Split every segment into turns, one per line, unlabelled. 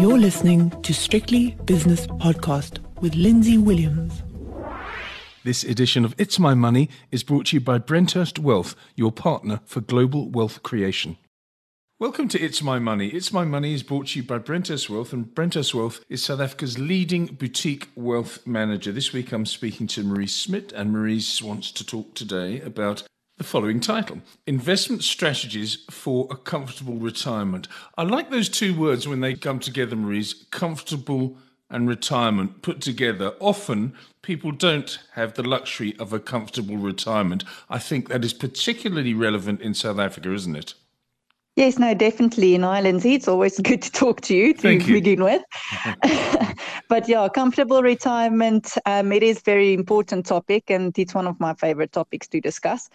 You're listening to Strictly Business Podcast with Lindsay Williams.
This edition of It's My Money is brought to you by Brenthurst Wealth, your partner for global wealth creation. Welcome to It's My Money. It's My Money is brought to you by Brenthurst Wealth, and Brenthurst Wealth is South Africa's leading boutique wealth manager. This week I'm speaking to Marise Smit, and Marise wants to talk today about the following title Investment Strategies for a Comfortable Retirement. I like those two words when they come together, Marise comfortable and retirement put together. Often people don't have the luxury of a comfortable retirement. I think that is particularly relevant in South Africa, isn't it?
Yes, no, definitely. In Ireland, it's always good to talk to you to
Thank you.
begin with. but yeah, comfortable retirement, um, it is very important topic and it's one of my favorite topics to discuss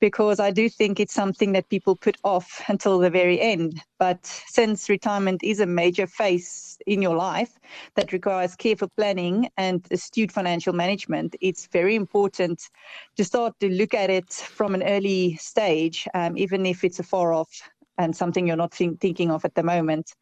because I do think it's something that people put off until the very end. But since retirement is a major phase in your life that requires careful planning and astute financial management, it's very important to start to look at it from an early stage, um, even if it's a far off and something you're not think, thinking of at the moment,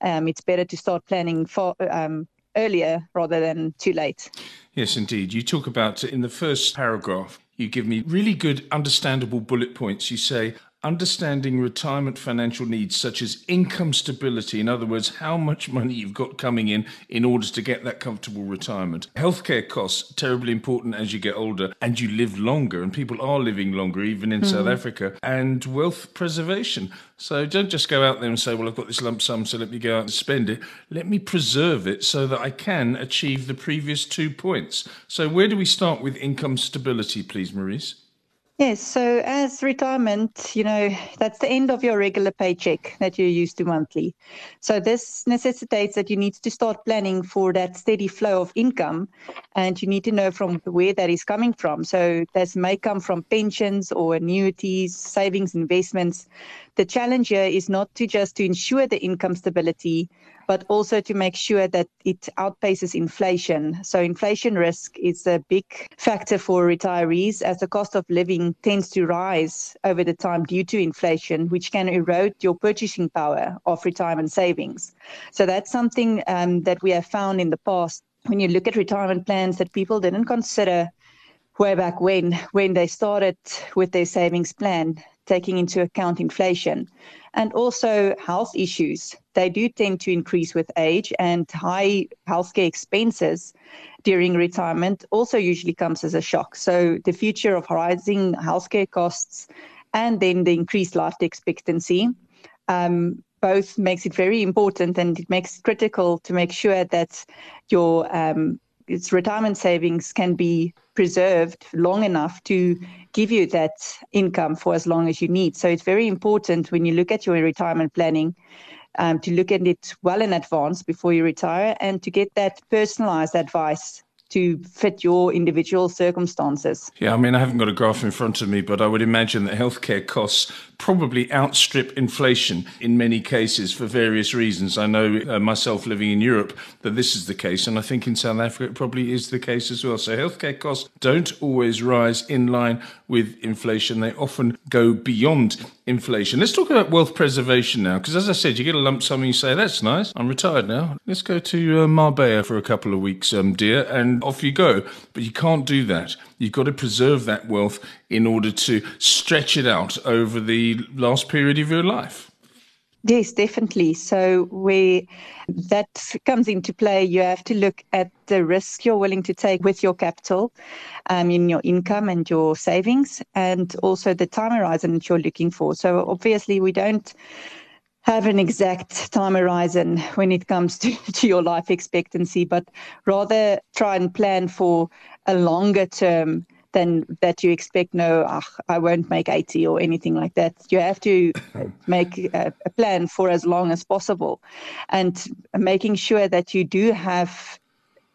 um, it's better to start planning for um, earlier rather than too late.
Yes, indeed. You talk about in the first paragraph, you give me really good, understandable bullet points. You say, understanding retirement financial needs such as income stability in other words how much money you've got coming in in order to get that comfortable retirement. Healthcare costs terribly important as you get older and you live longer and people are living longer even in mm. south africa and wealth preservation. So don't just go out there and say well i've got this lump sum so let me go out and spend it. Let me preserve it so that i can achieve the previous two points. So where do we start with income stability please marise
Yes, so as retirement, you know, that's the end of your regular paycheck that you're used to monthly. So this necessitates that you need to start planning for that steady flow of income and you need to know from where that is coming from. So this may come from pensions or annuities, savings, investments. The challenge here is not to just to ensure the income stability, but also to make sure that it outpaces inflation. So, inflation risk is a big factor for retirees as the cost of living tends to rise over the time due to inflation, which can erode your purchasing power of retirement savings. So, that's something um, that we have found in the past when you look at retirement plans that people didn't consider way back when when they started with their savings plan taking into account inflation and also health issues. They do tend to increase with age, and high healthcare expenses during retirement also usually comes as a shock. So, the future of rising healthcare costs and then the increased life expectancy. Um, both makes it very important and it makes it critical to make sure that your um, its retirement savings can be preserved long enough to give you that income for as long as you need. So it's very important when you look at your retirement planning um, to look at it well in advance before you retire and to get that personalized advice to fit your individual circumstances.
Yeah, I mean, I haven't got a graph in front of me, but I would imagine that healthcare costs probably outstrip inflation in many cases for various reasons. I know uh, myself living in Europe that this is the case, and I think in South Africa it probably is the case as well. So healthcare costs don't always rise in line with inflation, they often go beyond inflation. Let's talk about wealth preservation now, because as I said, you get a lump sum and you say, That's nice, I'm retired now. Let's go to uh, Marbella for a couple of weeks, um, dear, and off you go. But you can't do that. You've got to preserve that wealth in order to stretch it out over the last period of your life.
Yes, definitely. So where that comes into play, you have to look at the risk you're willing to take with your capital, um, in your income and your savings, and also the time horizon that you're looking for. So obviously, we don't have an exact time horizon when it comes to, to your life expectancy, but rather try and plan for a longer term than that you expect no ach, i won't make 80 or anything like that. You have to make a, a, plan for as long as possible. And making sure that you do have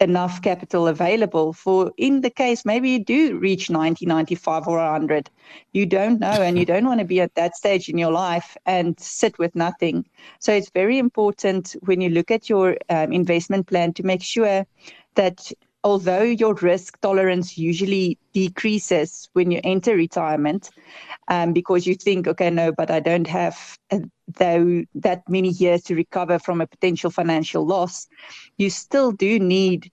enough capital available for in the case maybe you do reach 90 95 or 100 you don't know and you don't want to be at that stage in your life and sit with nothing. So it's very important when you look at your um, investment plan to make sure that although your risk tolerance usually decreases when you enter retirement um, because you think, okay, no, but I don't have though that many years to recover from a potential financial loss, you still do need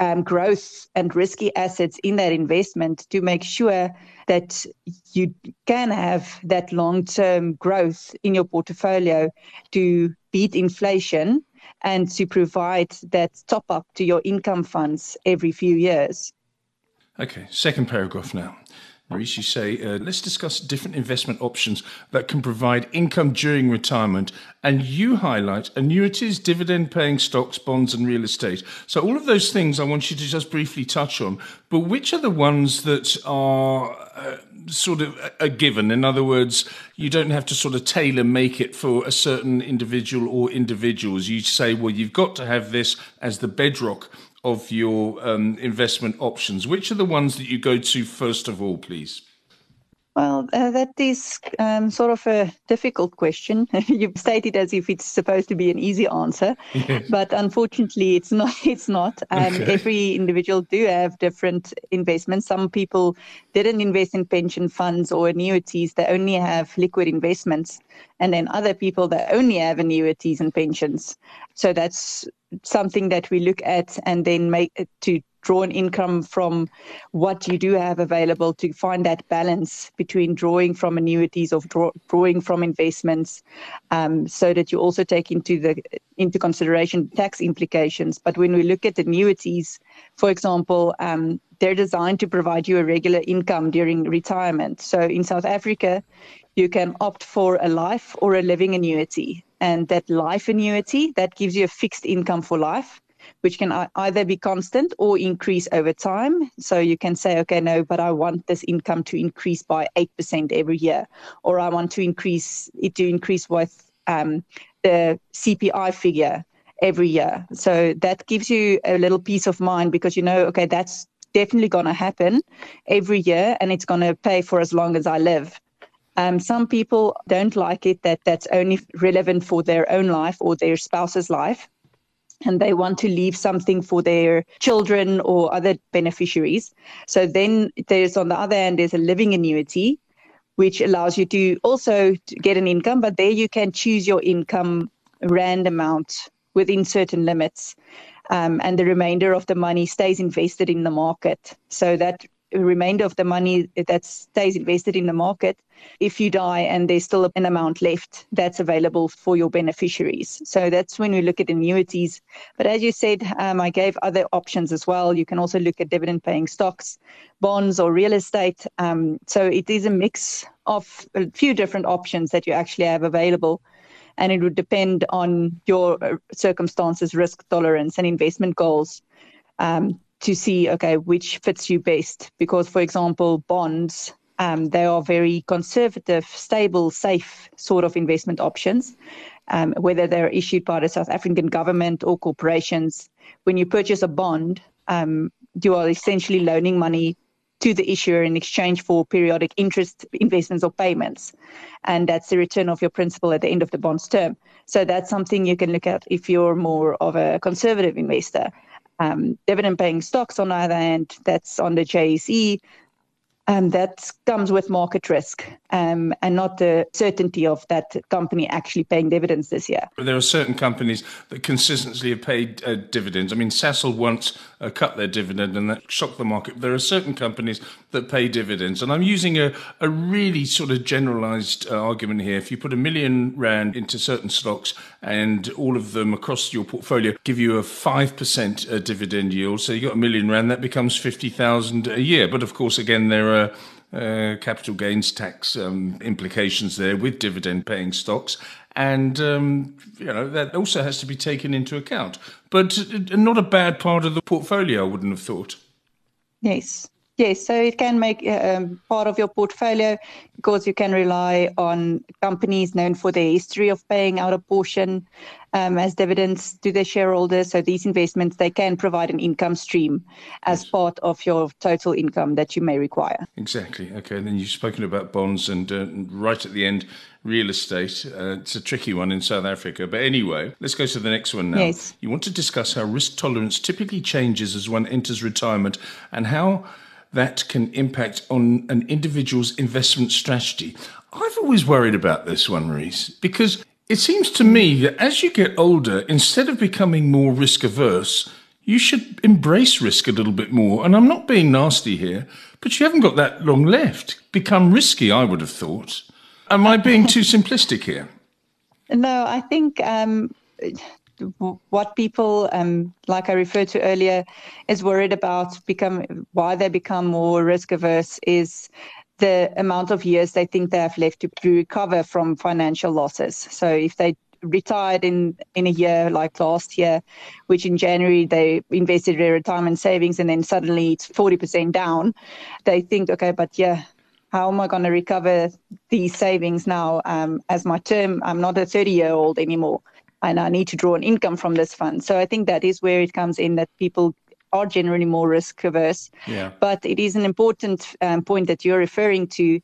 um, growth and risky assets in that investment to make sure that you can have that long term growth in your portfolio to beat inflation and to provide that top up to your income funds every few years.
Okay, second paragraph now. Marise, you say, uh, let's discuss different investment options that can provide income during retirement. And you highlight annuities, dividend paying stocks, bonds, and real estate. So, all of those things I want you to just briefly touch on. But which are the ones that are uh, sort of a given? In other words, you don't have to sort of tailor make it for a certain individual or individuals. You say, well, you've got to have this as the bedrock of your um, investment options. Which are the ones that you go to first of all, please?
Well, uh, that is um, sort of a difficult question. You've stated as if it's supposed to be an easy answer, yes. but unfortunately, it's not. It's not. Um, okay. Every individual do have different investments. Some people didn't invest in pension funds or annuities; they only have liquid investments, and then other people that only have annuities and pensions. So that's something that we look at and then make to draw an income from what you do have available to find that balance between drawing from annuities or draw, drawing from investments um, so that you also take into the into consideration tax implications. But when we look at annuities for example um, they're designed to provide you a regular income during retirement. So in south africa you can opt for a life or a living annuity. And that life annuity that gives you a fixed income for life which can either be constant or increase over time. So you can say, okay, no, but I want this income to increase by 8% every year, or I want to increase it to increase with um, the CPI figure every year. So that gives you a little peace of mind because you know, okay, that's definitely going to happen every year and it's going to pay for as long as I live. Um, some people don't like it that that's only relevant for their own life or their spouse's life and they want to leave something for their children or other beneficiaries. So then there's on the other end there's a living annuity, which allows you to also get an income, but there you can choose your income rand amount within certain limits. Um, and the remainder of the money stays invested in the market. So that remainder of the money that stays invested in the market, if you die and there's still an amount left, that's available for your beneficiaries. So that's when we look at annuities. But as you said, um, I gave other options as well. You can also look at dividend paying stocks, bonds, or real estate. Um, so it is a mix of a few different options that you actually have available. And it would depend on your uh, circumstances, risk tolerance, and investment goals. Um, to see okay which fits you best because for example bonds um, they are very conservative stable safe sort of investment options um, whether they're issued by the south african government or corporations when you purchase a bond um, you are essentially loaning money to the issuer in exchange for periodic interest investments or payments. And that's the return of your principal at the end of the bond's term. So that's something you can look at if you're more of a conservative investor um, dividend paying stocks on the other hand, that's on the JSE. Um, that comes with market risk um, and not the certainty of that company actually paying dividends this year.
There are certain companies that consistently have paid uh, dividends. I mean, Sasol once uh, cut their dividend and that shocked the market. There are certain companies that pay dividends. And I'm using a, a really sort of generalized uh, argument here. If you put a million rand into certain stocks and all of them across your portfolio give you a 5% uh, dividend yield, so you got a million rand, that becomes 50,000 a year. But of course, again, there are uh, capital gains tax um, implications there with dividend paying stocks. And, um, you know, that also has to be taken into account. But uh, not a bad part of the portfolio, I wouldn't have thought.
Yes. Yes, so it can make um, part of your portfolio because you can rely on companies known for their history of paying out a portion um, as dividends to their shareholders. So these investments they can provide an income stream as yes. part of your total income that you may require.
Exactly. Okay. And then you've spoken about bonds and uh, right at the end, real estate. Uh, it's a tricky one in South Africa. But anyway, let's go to the next one now.
Yes.
You want to discuss how risk tolerance typically changes as one enters retirement and how that can impact on an individual's investment strategy. I've always worried about this one, Marise, because it seems to me that as you get older, instead of becoming more risk averse, you should embrace risk a little bit more. And I'm not being nasty here, but you haven't got that long left. Become risky, I would have thought. Am I being too simplistic here?
No, I think um, what people, um, like I referred to earlier, is worried about become why they become more risk averse is the amount of years they think they have left to, to recover from financial losses. So if they retired in in a year like last year, which in January they invested their retirement savings and then suddenly it's forty percent down, they think, okay, but yeah, how am I going to recover these savings now? Um, as my term, I'm not a 30 year old anymore and I need to draw an income from this fund. So I think that is where it comes in that people are generally more risk averse.
Yeah.
But it is an important um, point that you're referring to.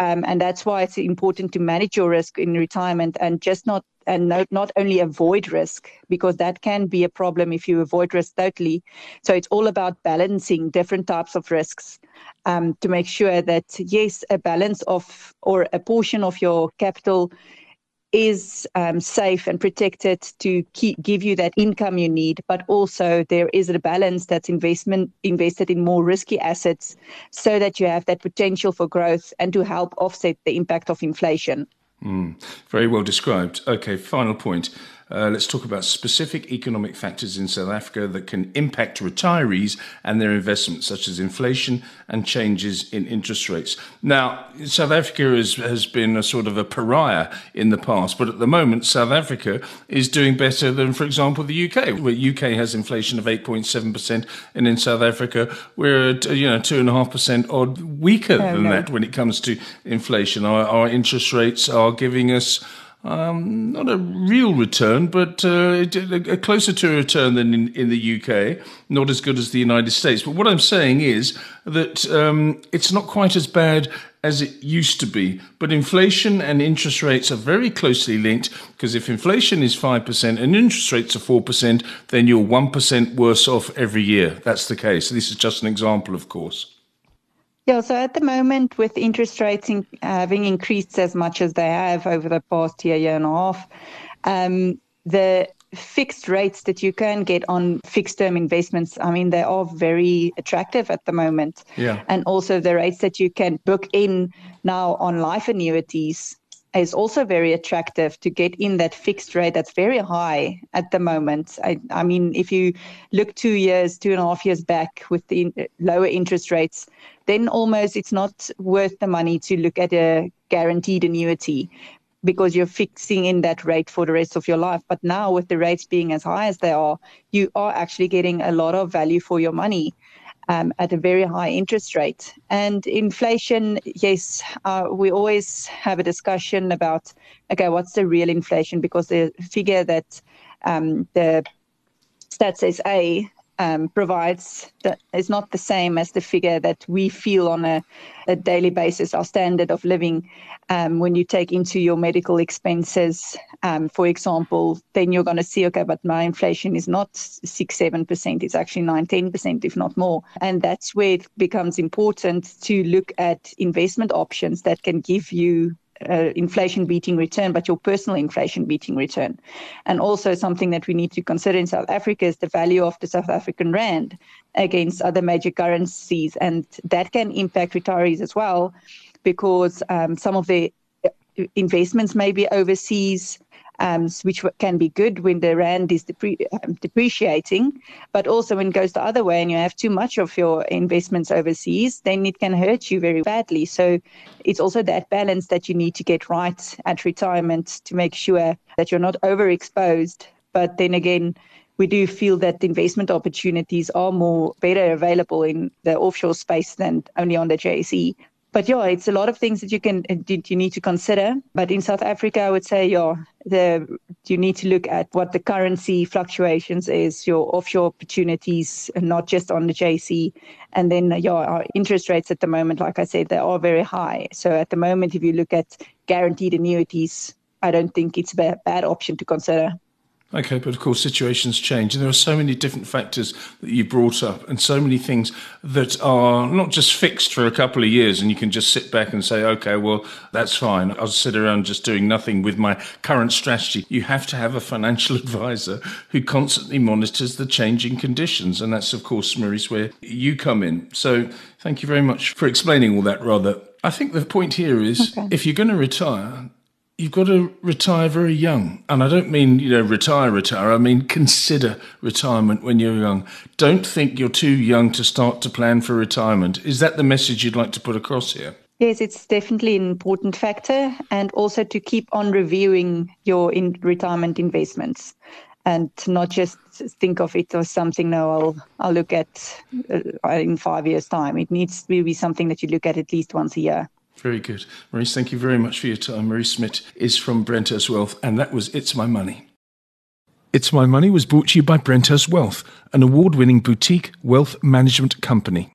Um, and that's why it's important to manage your risk in retirement and just not and not, not only avoid risk because that can be a problem if you avoid risk totally so it's all about balancing different types of risks um, to make sure that yes a balance of or a portion of your capital is um, safe and protected to keep, give you that income you need, but also there is a balance that's investment invested in more risky assets so that you have that potential for growth and to help offset the impact of inflation.
Mm, very well described. Okay, final point. Uh, let's talk about specific economic factors in South Africa that can impact retirees and their investments, such as inflation and changes in interest rates. Now, South Africa has, has been a sort of a pariah in the past, but at the moment, South Africa is doing better than, for example, the UK. Where UK has inflation of 8.7%, and in South Africa, we're at, you know, 2.5% odd weaker oh, than no. that when it comes to inflation. Our, our interest rates are giving us um, not a real return, but uh, a closer to a return than in, in, the UK. Not as good as the United States. But what I'm saying is that um, it's not quite as bad as it used to be. But inflation and interest rates are very closely linked because if inflation is 5% and interest rates are 4%, then you're 1% worse off every year. That's the case. This is just an example, of course.
Yeah, so at the moment, with interest rates in, having increased as much as they have over the past year, year and a half, um, the fixed rates that you can get on fixed term investments, I mean, they are very attractive at the moment.
Yeah.
And also the rates that you can book in now on life annuities is also very attractive to get in that fixed rate that's very high at the moment. I, I mean, if you look two years, two and a half years back with the lower interest rates, then almost it's not worth the money to look at a guaranteed annuity because you're fixing in that rate for the rest of your life. But now, with the rates being as high as they are, you are actually getting a lot of value for your money um, at a very high interest rate. And inflation, yes, uh, we always have a discussion about okay, what's the real inflation? Because the figure that um, the Stats SA um, provides that is not the same as the figure that we feel on a, a daily basis, our standard of living. Um, when you take into your medical expenses, um, for example, then you're going to see, okay, but my inflation is not six, seven percent; it's actually nine, ten percent, if not more. And that's where it becomes important to look at investment options that can give you uh, inflation beating return, but your personal inflation beating return. And also, something that we need to consider in South Africa is the value of the South African rand against other major currencies. And that can impact retirees as well, because um, some of the uh, investments may be overseas which can be good when the rand is um, depreciating, but also when it goes the other way and you have too much of your investments overseas, then it can hurt you very badly. So it's also that balance that you need to get right at retirement to make sure that you're not overexposed. But then again, we do feel that investment opportunities are more better available in the offshore space than only on the JSE but yeah, it's a lot of things that you can uh, you need to consider. But in South Africa, I would say yeah, the you need to look at what the currency fluctuations is, your offshore opportunities, and not just on the JSE. And then uh, yeah, our interest rates at the moment, like I said, they are very high. So at the moment, if you look at guaranteed annuities, I don't think it's a bad option to consider.
Okay, but of course, situations change, and there are so many different factors that you brought up, and so many things that are not just fixed for a couple of years, and you can just sit back and say, okay, well, that's fine. I'll sit around just doing nothing with my current strategy. You have to have a financial advisor who constantly monitors the changing conditions, and that's, of course, Marise, where you come in. So, thank you very much for explaining all that rather I think the point here is okay. if you're going to retire, you've got to retire very young. And I don't mean, you know, retire, retire. I mean, consider retirement when you're young. Don't think you're too young to start to plan for retirement. Is that the message you'd like to put across here?
Yes, it's definitely an important factor. And also to keep on reviewing your in retirement investments and not just think of it as something now I'll I'll look at uh, in five years time. It needs to be something that you look at at least once a year.
Very good. Marise, thank you very much for your time. Marise Smit is from Brenthurst Wealth, and that was It's My Money. It's My Money was brought to you by Brenthurst Wealth, an award winning boutique wealth management company.